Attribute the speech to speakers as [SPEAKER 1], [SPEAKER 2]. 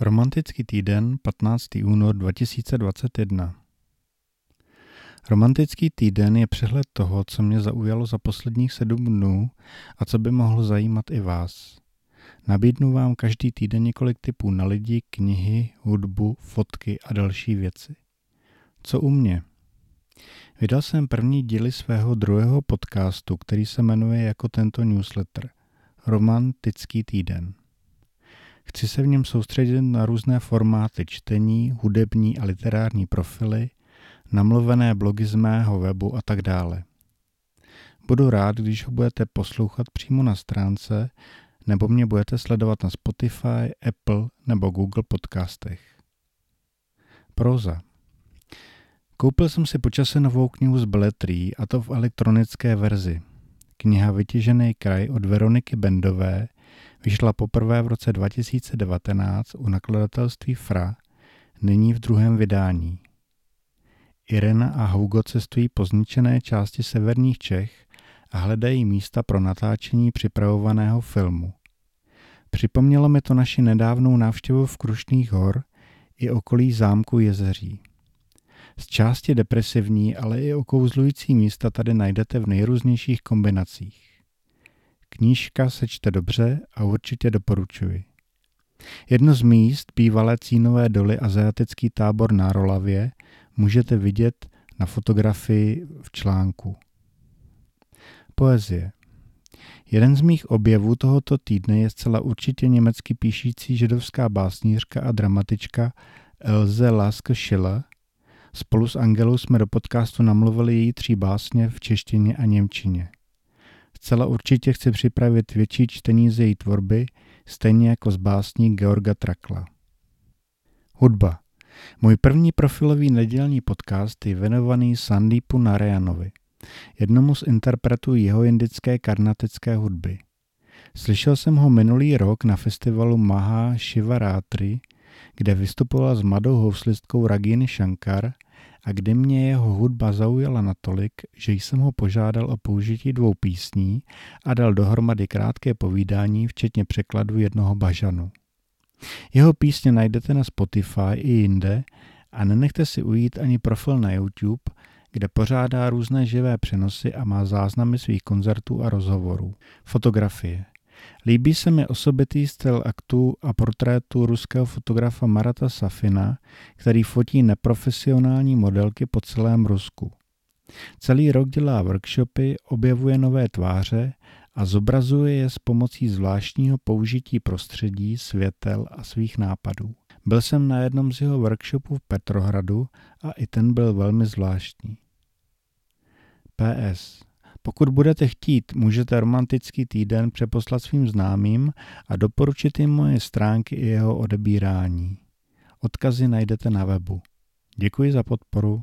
[SPEAKER 1] Romantický týden, 15. únor 2021. Romantický týden je přehled toho, co mě zaujalo za posledních sedm dnů a co by mohlo zajímat i vás. Nabídnu vám každý týden několik typů na lidi, knihy, hudbu, fotky a další věci. Co u mě? Vydal jsem první díly svého druhého podcastu, který se jmenuje jako tento newsletter Romantický týden. Chci se v něm soustředit na různé formáty čtení, hudební a literární profily, namluvené blogy z mého webu a tak dále. Budu rád, když ho budete poslouchat přímo na stránce nebo mě budete sledovat na Spotify, Apple nebo Google podcastech. Proza. Koupil jsem si počase novou knihu z beletrí, a to v elektronické verzi. Kniha Vytěžený kraj od Veroniky Bendové vyšla poprvé v roce 2019 u nakladatelství Fra, nyní v druhém vydání. Irena a Hugo cestují po zničené části severních Čech a hledají místa pro natáčení připravovaného filmu. Připomnělo mi to naši nedávnou návštěvu v Krušných hor i okolí zámku Jezeří. Z části depresivní, ale i okouzlující místa tady najdete v nejrůznějších kombinacích. Knížka se čte dobře a určitě doporučuji. Jedno z míst, bývalé cínové doly a zajatecký tábor na Rolavě, můžete vidět na fotografii v článku. Poezie. Jeden z mých objevů tohoto týdne je zcela určitě německy píšící židovská básnířka a dramatička Elze Laske Schiller. Spolu s Angelou jsme do podcastu namluvili její tří básně v češtině a němčině. Zcela určitě chci připravit větší čtení z její tvorby, stejně jako z básní Georga Trakla. Hudba. Můj první profilový nedělní podcast je věnovaný Sandeepu Narayanovi, jednomu z interpretů jeho indické karnatické hudby. Slyšel jsem ho minulý rok na festivalu Maha Shivaratri, kde vystupoval s mladou houslistkou Ragini Shankar a kdy mě jeho hudba zaujala natolik, že jsem ho požádal o použití dvou písní a dal dohromady krátké povídání, včetně překladu jednoho bažanu. Jeho písně najdete na Spotify i jinde a nenechte si ujít ani profil na YouTube, kde pořádá různé živé přenosy a má záznamy svých koncertů a rozhovorů. Fotografie. Líbí se mi osobitý styl aktů a portrétu ruského fotografa Marata Safina, který fotí neprofesionální modelky po celém Rusku. Celý rok dělá workshopy, objevuje nové tváře a zobrazuje je s pomocí zvláštního použití prostředí, světel a svých nápadů. Byl jsem na jednom z jeho workshopů v Petrohradu a i ten byl velmi zvláštní. PS. Pokud budete chtít, můžete romantický týden přeposlat svým známým a doporučit jim moje stránky i jeho odebírání. Odkazy najdete na webu. Děkuji za podporu.